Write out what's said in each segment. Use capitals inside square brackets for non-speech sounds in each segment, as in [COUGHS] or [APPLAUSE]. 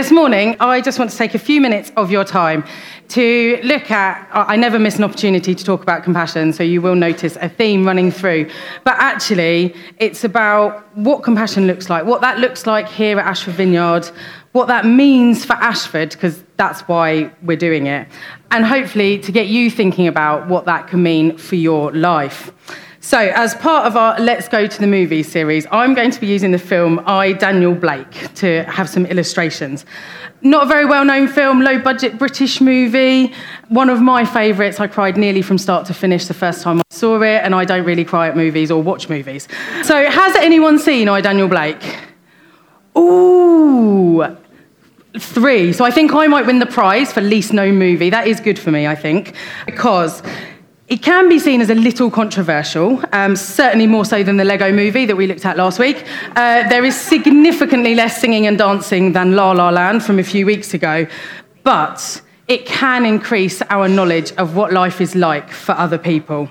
This morning, I just want to take a few minutes of your time to look at. I never miss an opportunity to talk about compassion, so you will notice a theme running through. But actually, it's about what compassion looks like, what that looks like here at Ashford Vineyard, what that means for Ashford, because that's why we're doing it, and hopefully to get you thinking about what that can mean for your life. So, as part of our Let's Go to the Movies series, I'm going to be using the film I, Daniel Blake, to have some illustrations. Not a very well known film, low budget British movie. One of my favourites. I cried nearly from start to finish the first time I saw it, and I don't really cry at movies or watch movies. So, has anyone seen I, Daniel Blake? Ooh, three. So I think I might win the prize for least known movie. That is good for me, I think, because it can be seen as a little controversial, um, certainly more so than the Lego movie that we looked at last week. Uh, there is significantly less singing and dancing than La La Land from a few weeks ago, but it can increase our knowledge of what life is like for other people.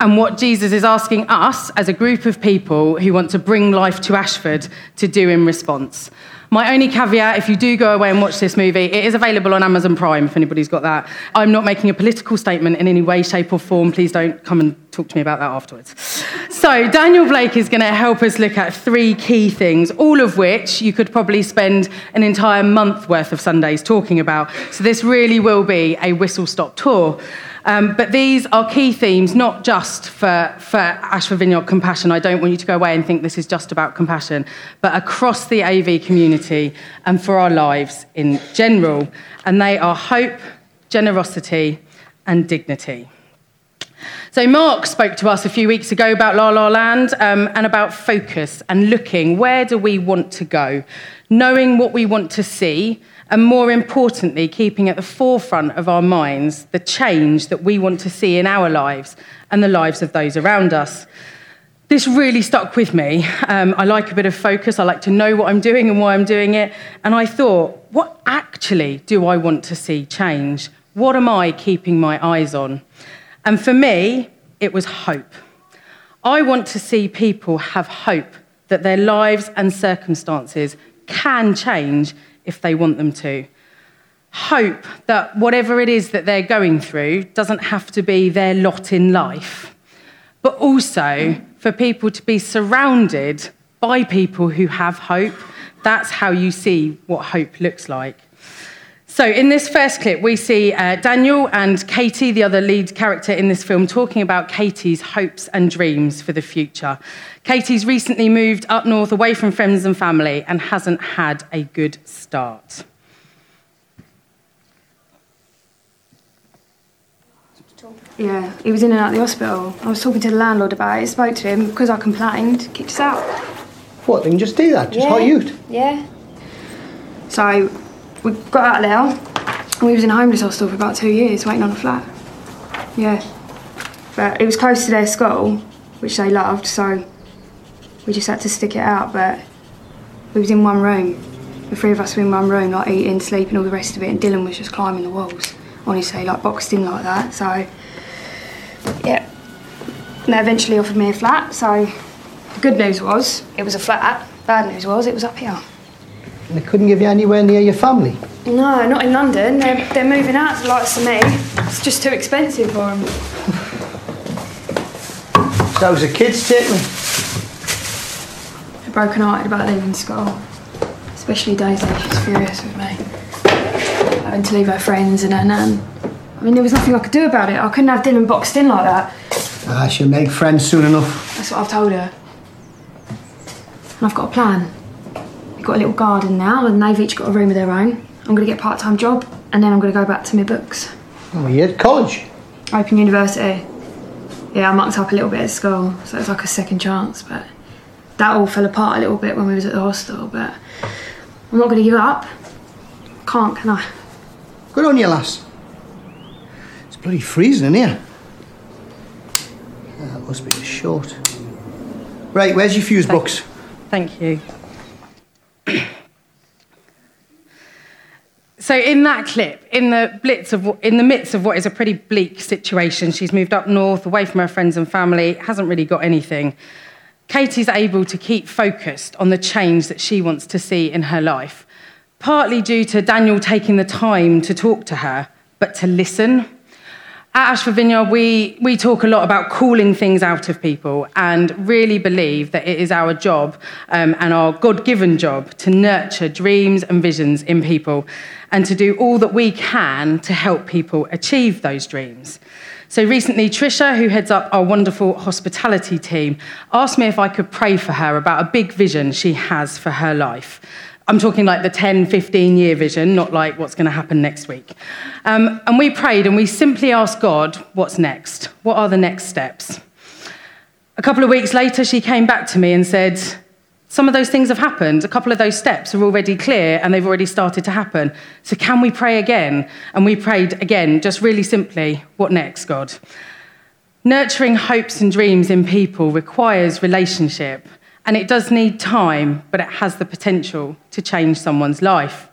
And what Jesus is asking us as a group of people who want to bring life to Ashford to do in response. My only caveat, if you do go away and watch this movie, it is available on Amazon Prime if anybody's got that. I'm not making a political statement in any way, shape, or form. Please don't come and talk to me about that afterwards. So, Daniel Blake is going to help us look at three key things, all of which you could probably spend an entire month worth of Sundays talking about. So, this really will be a whistle stop tour. Um, but these are key themes, not just for, for Ashford Vineyard Compassion. I don't want you to go away and think this is just about compassion, but across the AV community and for our lives in general. And they are hope, generosity, and dignity. So, Mark spoke to us a few weeks ago about La La Land um, and about focus and looking where do we want to go, knowing what we want to see, and more importantly, keeping at the forefront of our minds the change that we want to see in our lives and the lives of those around us. This really stuck with me. Um, I like a bit of focus. I like to know what I'm doing and why I'm doing it. And I thought, what actually do I want to see change? What am I keeping my eyes on? And for me, it was hope. I want to see people have hope that their lives and circumstances can change if they want them to. Hope that whatever it is that they're going through doesn't have to be their lot in life, but also for people to be surrounded by people who have hope. That's how you see what hope looks like. So, in this first clip, we see uh, Daniel and Katie, the other lead character in this film, talking about Katie's hopes and dreams for the future. Katie's recently moved up north away from friends and family and hasn't had a good start. Yeah, he was in and out of the hospital. I was talking to the landlord about it, spoke to him because I complained, kicked us out. What, they can just do that? Just yeah. hire you? Yeah. So we got out there. We was in a homeless hostel for about two years, waiting on a flat. Yeah. But it was close to their school, which they loved, so we just had to stick it out. But we was in one room. The three of us were in one room, like eating, sleeping, all the rest of it, and Dylan was just climbing the walls. Honestly, like boxed in like that. So, yeah. And they eventually offered me a flat. So, the good news was it was a flat. Bad news was it was up here. And they couldn't give you anywhere near your family? No, not in London. They're, they're moving out to the likes of me. It's just too expensive for them. So was a kid's tip me. They're broken hearted about leaving school. Especially Daisy, she's furious with me. Having to leave her friends and her nan. I mean, there was nothing I could do about it. I couldn't have Dylan boxed in like that. Ah, she'll make friends soon enough. That's what I've told her. And I've got a plan got a little garden now, and they've each got a room of their own. I'm going to get a part time job, and then I'm going to go back to my books. Oh, you at college? Open University. Yeah, I mucked up a little bit at school, so it's like a second chance, but that all fell apart a little bit when we was at the hostel, but I'm not going to give up. Can't, can I? Good on you, lass. It's bloody freezing in here. That must be a short. Right, where's your fuse Thank, box? Thank you. So in that clip, in the blitz of in the midst of what is a pretty bleak situation, she's moved up north, away from her friends and family, hasn't really got anything. Katie's able to keep focused on the change that she wants to see in her life. partly due to Daniel taking the time to talk to her, but to listen. At Ashford Vineyard, we, we talk a lot about calling things out of people and really believe that it is our job um, and our God given job to nurture dreams and visions in people and to do all that we can to help people achieve those dreams. So recently, Trisha, who heads up our wonderful hospitality team, asked me if I could pray for her about a big vision she has for her life. I'm talking like the 10, 15 year vision, not like what's going to happen next week. Um, and we prayed and we simply asked God, what's next? What are the next steps? A couple of weeks later, she came back to me and said, some of those things have happened. A couple of those steps are already clear and they've already started to happen. So, can we pray again? And we prayed again, just really simply, what next, God? Nurturing hopes and dreams in people requires relationship, and it does need time, but it has the potential to change someone's life.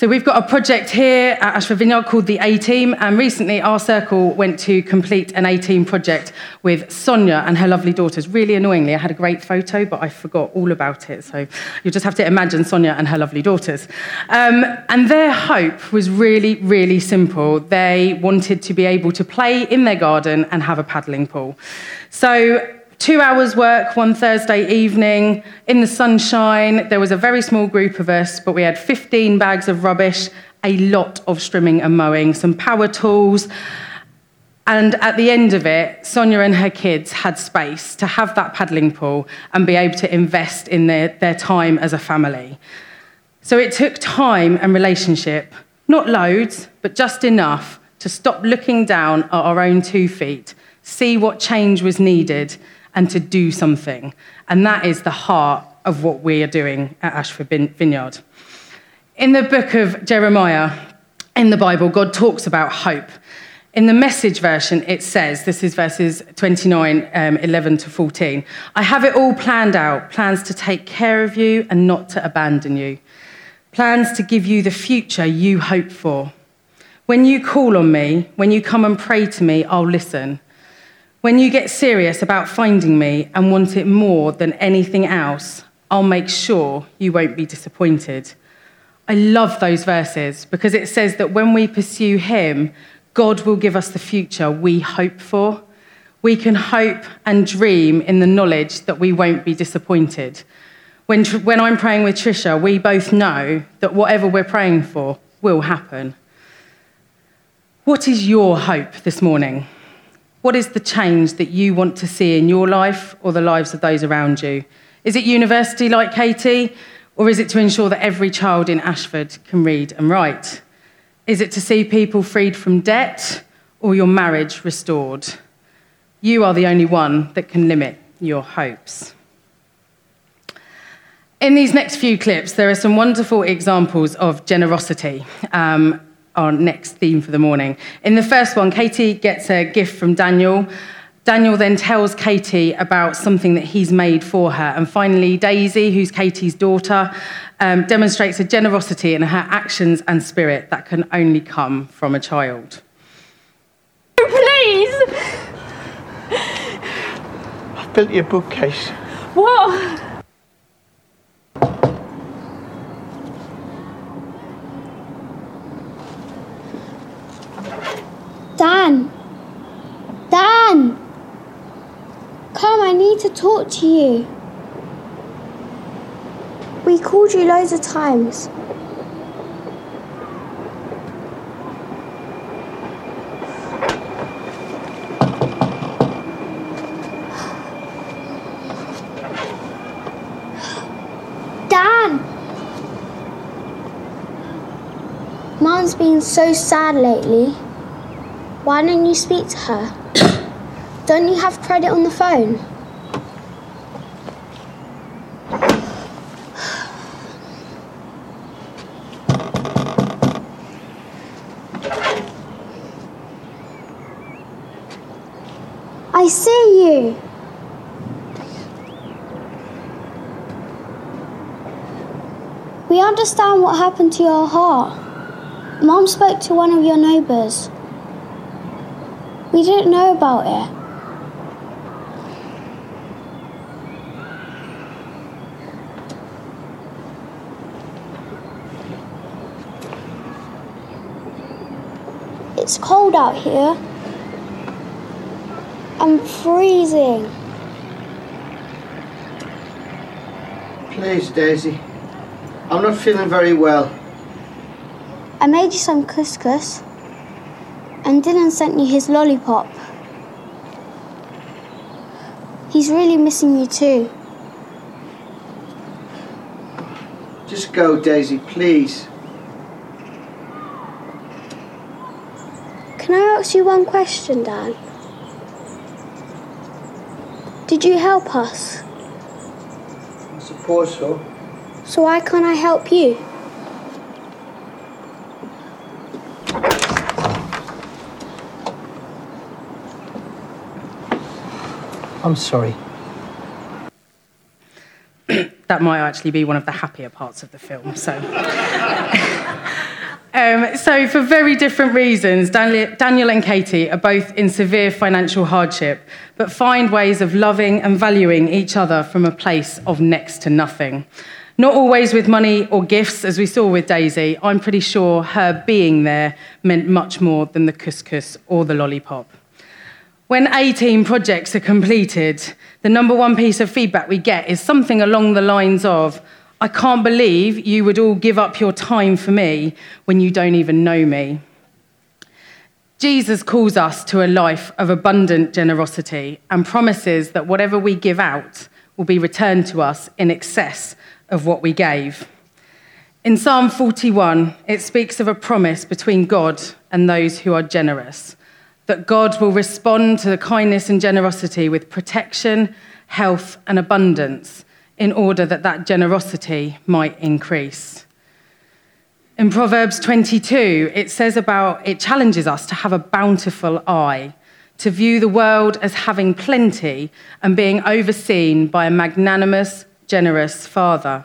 So we've got a project here at Ashford Vineyard called the A Team, and recently our circle went to complete an A Team project with Sonia and her lovely daughters. Really annoyingly, I had a great photo, but I forgot all about it. So you'll just have to imagine Sonia and her lovely daughters. Um, and their hope was really, really simple. They wanted to be able to play in their garden and have a paddling pool. So Two hours' work one Thursday evening in the sunshine. There was a very small group of us, but we had 15 bags of rubbish, a lot of strimming and mowing, some power tools. And at the end of it, Sonia and her kids had space to have that paddling pool and be able to invest in their, their time as a family. So it took time and relationship, not loads, but just enough to stop looking down at our own two feet, see what change was needed, and to do something. And that is the heart of what we are doing at Ashford Vineyard. In the book of Jeremiah, in the Bible, God talks about hope. In the message version, it says, this is verses 29, um, 11 to 14, I have it all planned out, plans to take care of you and not to abandon you, plans to give you the future you hope for. When you call on me, when you come and pray to me, I'll listen. When you get serious about finding me and want it more than anything else, I'll make sure you won't be disappointed. I love those verses because it says that when we pursue Him, God will give us the future we hope for. We can hope and dream in the knowledge that we won't be disappointed. When, when I'm praying with Trisha, we both know that whatever we're praying for will happen. What is your hope this morning? What is the change that you want to see in your life or the lives of those around you? Is it university like Katie, or is it to ensure that every child in Ashford can read and write? Is it to see people freed from debt or your marriage restored? You are the only one that can limit your hopes. In these next few clips, there are some wonderful examples of generosity. Um, our next theme for the morning. In the first one, Katie gets a gift from Daniel. Daniel then tells Katie about something that he's made for her. And finally, Daisy, who's Katie's daughter, um, demonstrates a generosity in her actions and spirit that can only come from a child. Please! I've built you a bookcase. What? Dan! Dan! Come, I need to talk to you. We called you loads of times. Dan! Mum's been so sad lately. Why don't you speak to her? [COUGHS] don't you have credit on the phone? I see you. We understand what happened to your heart. Mom spoke to one of your neighbours. We didn't know about it. It's cold out here. I'm freezing. Please, Daisy. I'm not feeling very well. I made you some couscous. And Dylan sent you his lollipop. He's really missing you too. Just go, Daisy, please. Can I ask you one question, Dan? Did you help us? I suppose so. So why can't I help you? I'm sorry. [CLEARS THROAT] that might actually be one of the happier parts of the film. So, [LAUGHS] um, so for very different reasons, Daniel, Daniel and Katie are both in severe financial hardship, but find ways of loving and valuing each other from a place of next to nothing. Not always with money or gifts, as we saw with Daisy. I'm pretty sure her being there meant much more than the couscous or the lollipop. When A Team projects are completed, the number one piece of feedback we get is something along the lines of, I can't believe you would all give up your time for me when you don't even know me. Jesus calls us to a life of abundant generosity and promises that whatever we give out will be returned to us in excess of what we gave. In Psalm 41, it speaks of a promise between God and those who are generous that God will respond to the kindness and generosity with protection, health, and abundance in order that that generosity might increase. In Proverbs 22, it says about, it challenges us to have a bountiful eye, to view the world as having plenty and being overseen by a magnanimous, generous Father.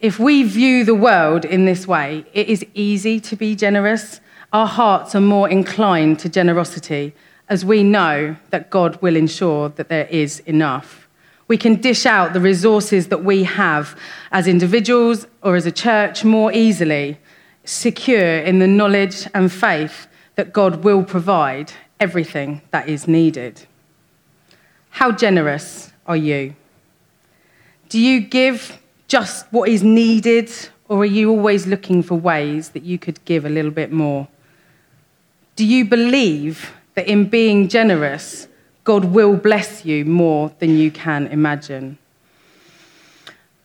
If we view the world in this way, it is easy to be generous our hearts are more inclined to generosity as we know that God will ensure that there is enough. We can dish out the resources that we have as individuals or as a church more easily, secure in the knowledge and faith that God will provide everything that is needed. How generous are you? Do you give just what is needed, or are you always looking for ways that you could give a little bit more? Do you believe that in being generous, God will bless you more than you can imagine?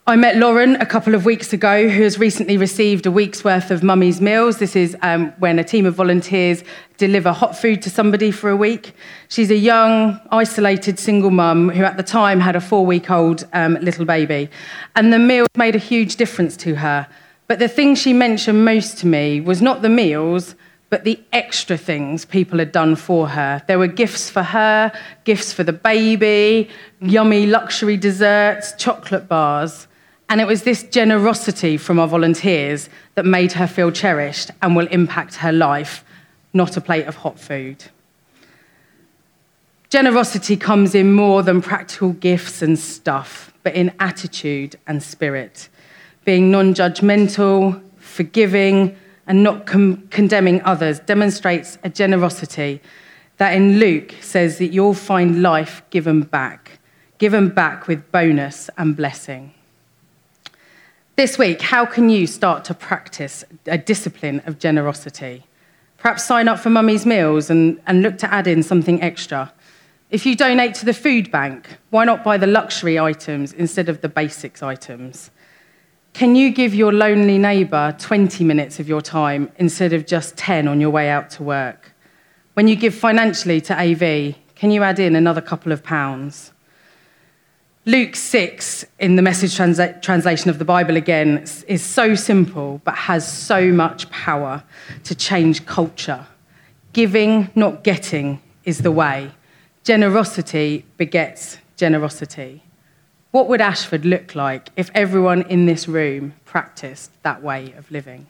I met Lauren a couple of weeks ago, who has recently received a week's worth of Mummy's Meals. This is um, when a team of volunteers deliver hot food to somebody for a week. She's a young, isolated single mum who at the time had a four week old um, little baby. And the meals made a huge difference to her. But the thing she mentioned most to me was not the meals, but the extra things people had done for her. There were gifts for her, gifts for the baby, yummy luxury desserts, chocolate bars. And it was this generosity from our volunteers that made her feel cherished and will impact her life, not a plate of hot food. Generosity comes in more than practical gifts and stuff, but in attitude and spirit. Being non judgmental, forgiving, and not com- condemning others demonstrates a generosity that in Luke says that you'll find life given back, given back with bonus and blessing. This week, how can you start to practice a discipline of generosity? Perhaps sign up for Mummy's Meals and, and look to add in something extra. If you donate to the food bank, why not buy the luxury items instead of the basics items? Can you give your lonely neighbour 20 minutes of your time instead of just 10 on your way out to work? When you give financially to AV, can you add in another couple of pounds? Luke 6, in the message translation of the Bible again, is so simple but has so much power to change culture. Giving, not getting, is the way. Generosity begets generosity. What would Ashford look like if everyone in this room practiced that way of living?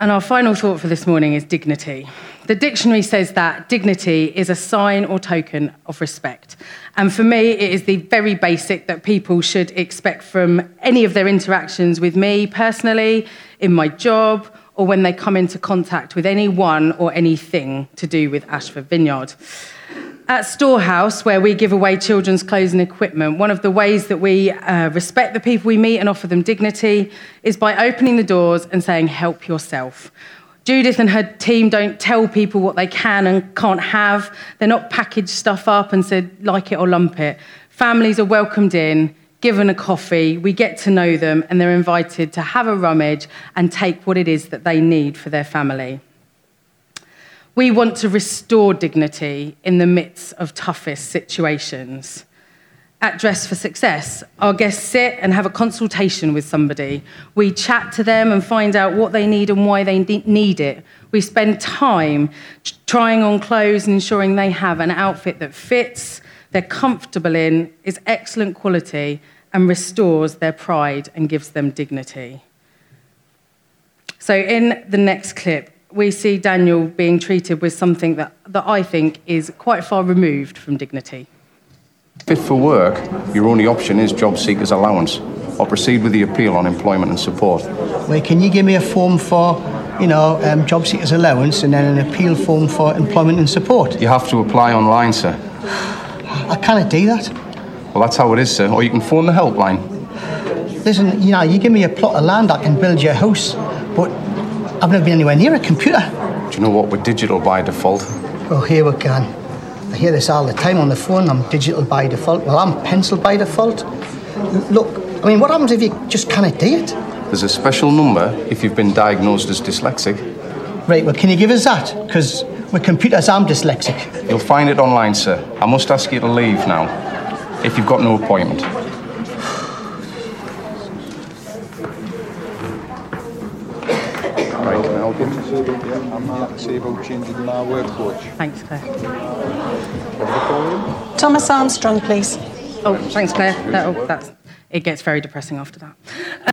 And our final thought for this morning is dignity. The dictionary says that dignity is a sign or token of respect. And for me, it is the very basic that people should expect from any of their interactions with me personally, in my job, or when they come into contact with anyone or anything to do with Ashford Vineyard. At Storehouse, where we give away children's clothes and equipment, one of the ways that we uh, respect the people we meet and offer them dignity is by opening the doors and saying, Help yourself. Judith and her team don't tell people what they can and can't have. They're not packaged stuff up and said, like it or lump it. Families are welcomed in given a coffee, we get to know them, and they're invited to have a rummage and take what it is that they need for their family. We want to restore dignity in the midst of toughest situations. At Dress for Success, our guests sit and have a consultation with somebody. We chat to them and find out what they need and why they need it. We spend time trying on clothes and ensuring they have an outfit that fits, they're comfortable in, is excellent quality, and restores their pride and gives them dignity. So, in the next clip, we see Daniel being treated with something that, that I think is quite far removed from dignity. Fit for work, your only option is job seekers allowance or proceed with the appeal on employment and support. Wait, can you give me a form for, you know, um, job seekers allowance and then an appeal form for employment and support? You have to apply online, sir. I can't do that. Well, that's how it is, sir. Or you can phone the helpline. Listen, you know, you give me a plot of land, I can build you a house, but I've never been anywhere near a computer. Do you know what? We're digital by default. Oh, here we can. I hear this all the time on the phone. I'm digital by default. Well, I'm pencil by default. Look, I mean, what happens if you just can't do it? There's a special number if you've been diagnosed as dyslexic. Right, well, can you give us that? Because with computers, I'm dyslexic. You'll find it online, sir. I must ask you to leave now, if you've got no appointment. Right, can I help you? Yeah, I'm to see about changing my work coach. Thanks, Claire. Thomas Armstrong, please. Oh, thanks, Claire. That, oh, that's, it gets very depressing after that.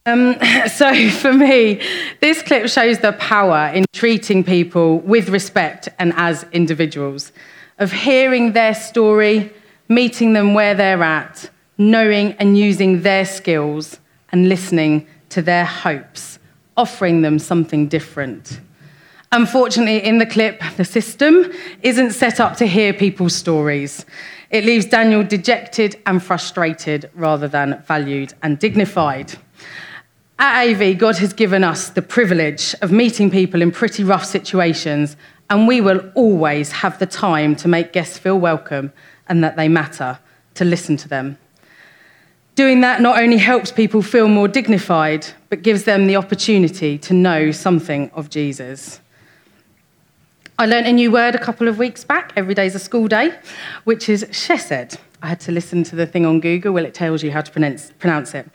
Um, [LAUGHS] so, for me, this clip shows the power in treating people with respect and as individuals, of hearing their story, meeting them where they're at, knowing and using their skills, and listening to their hopes, offering them something different. Unfortunately, in the clip, the system isn't set up to hear people's stories. It leaves Daniel dejected and frustrated rather than valued and dignified. At AV, God has given us the privilege of meeting people in pretty rough situations, and we will always have the time to make guests feel welcome and that they matter, to listen to them. Doing that not only helps people feel more dignified, but gives them the opportunity to know something of Jesus. I learnt a new word a couple of weeks back. Every day's a school day, which is chesed. I had to listen to the thing on Google Well, it tells you how to pronounce, pronounce it.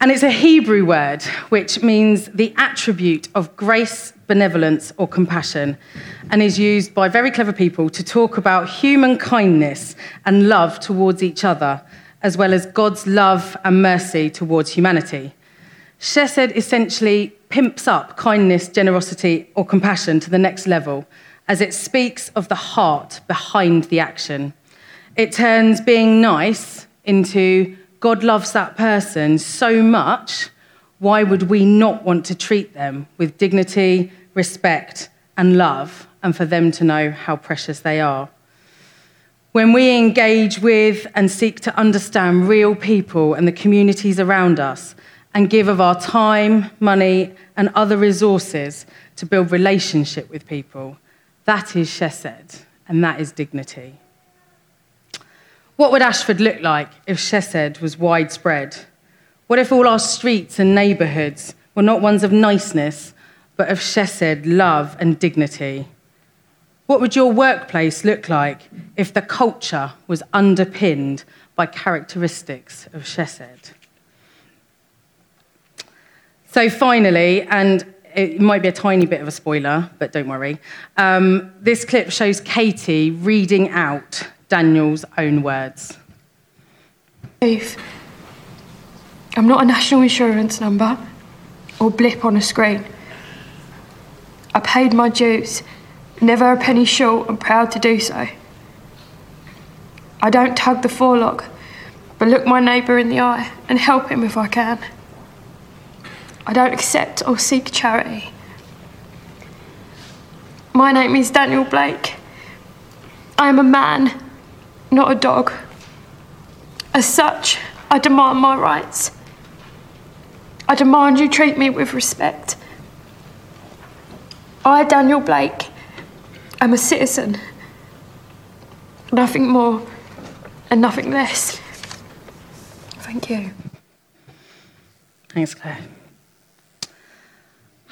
And it's a Hebrew word which means the attribute of grace, benevolence, or compassion, and is used by very clever people to talk about human kindness and love towards each other, as well as God's love and mercy towards humanity. Chesed essentially pimps up kindness, generosity, or compassion to the next level as it speaks of the heart behind the action. It turns being nice into God loves that person so much, why would we not want to treat them with dignity, respect, and love, and for them to know how precious they are? When we engage with and seek to understand real people and the communities around us, and give of our time, money, and other resources to build relationship with people, that is chesed, and that is dignity. What would Ashford look like if chesed was widespread? What if all our streets and neighbourhoods were not ones of niceness, but of chesed, love, and dignity? What would your workplace look like if the culture was underpinned by characteristics of chesed? So, finally, and it might be a tiny bit of a spoiler, but don't worry, um, this clip shows Katie reading out Daniel's own words. I'm not a national insurance number or blip on a screen. I paid my dues, never a penny short, and proud to do so. I don't tug the forelock, but look my neighbour in the eye and help him if I can. I don't accept or seek charity, My name is Daniel Blake. I am a man, not a dog. As such, I demand my rights. I demand you treat me with respect. I, Daniel Blake, am a citizen. Nothing more and nothing less. Thank you. Thanks, Claire.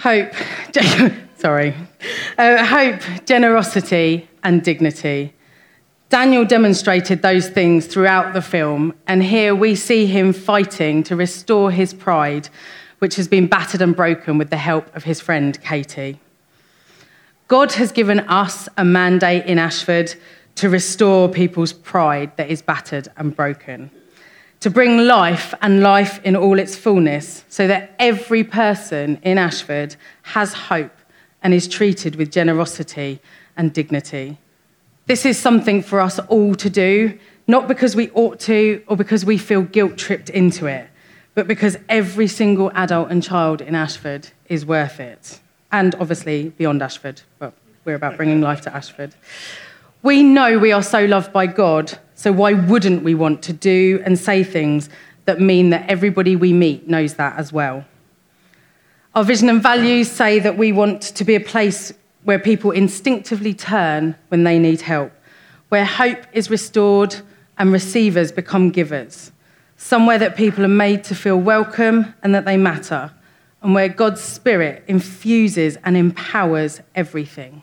Hope, [LAUGHS] sorry. Uh, hope, generosity, and dignity. Daniel demonstrated those things throughout the film, and here we see him fighting to restore his pride, which has been battered and broken with the help of his friend Katie. God has given us a mandate in Ashford to restore people's pride that is battered and broken to bring life and life in all its fullness so that every person in Ashford has hope and is treated with generosity and dignity. This is something for us all to do, not because we ought to or because we feel guilt tripped into it, but because every single adult and child in Ashford is worth it. And obviously beyond Ashford, but we're about bringing life to Ashford. We know we are so loved by God, so why wouldn't we want to do and say things that mean that everybody we meet knows that as well? Our vision and values say that we want to be a place where people instinctively turn when they need help, where hope is restored and receivers become givers, somewhere that people are made to feel welcome and that they matter, and where God's Spirit infuses and empowers everything.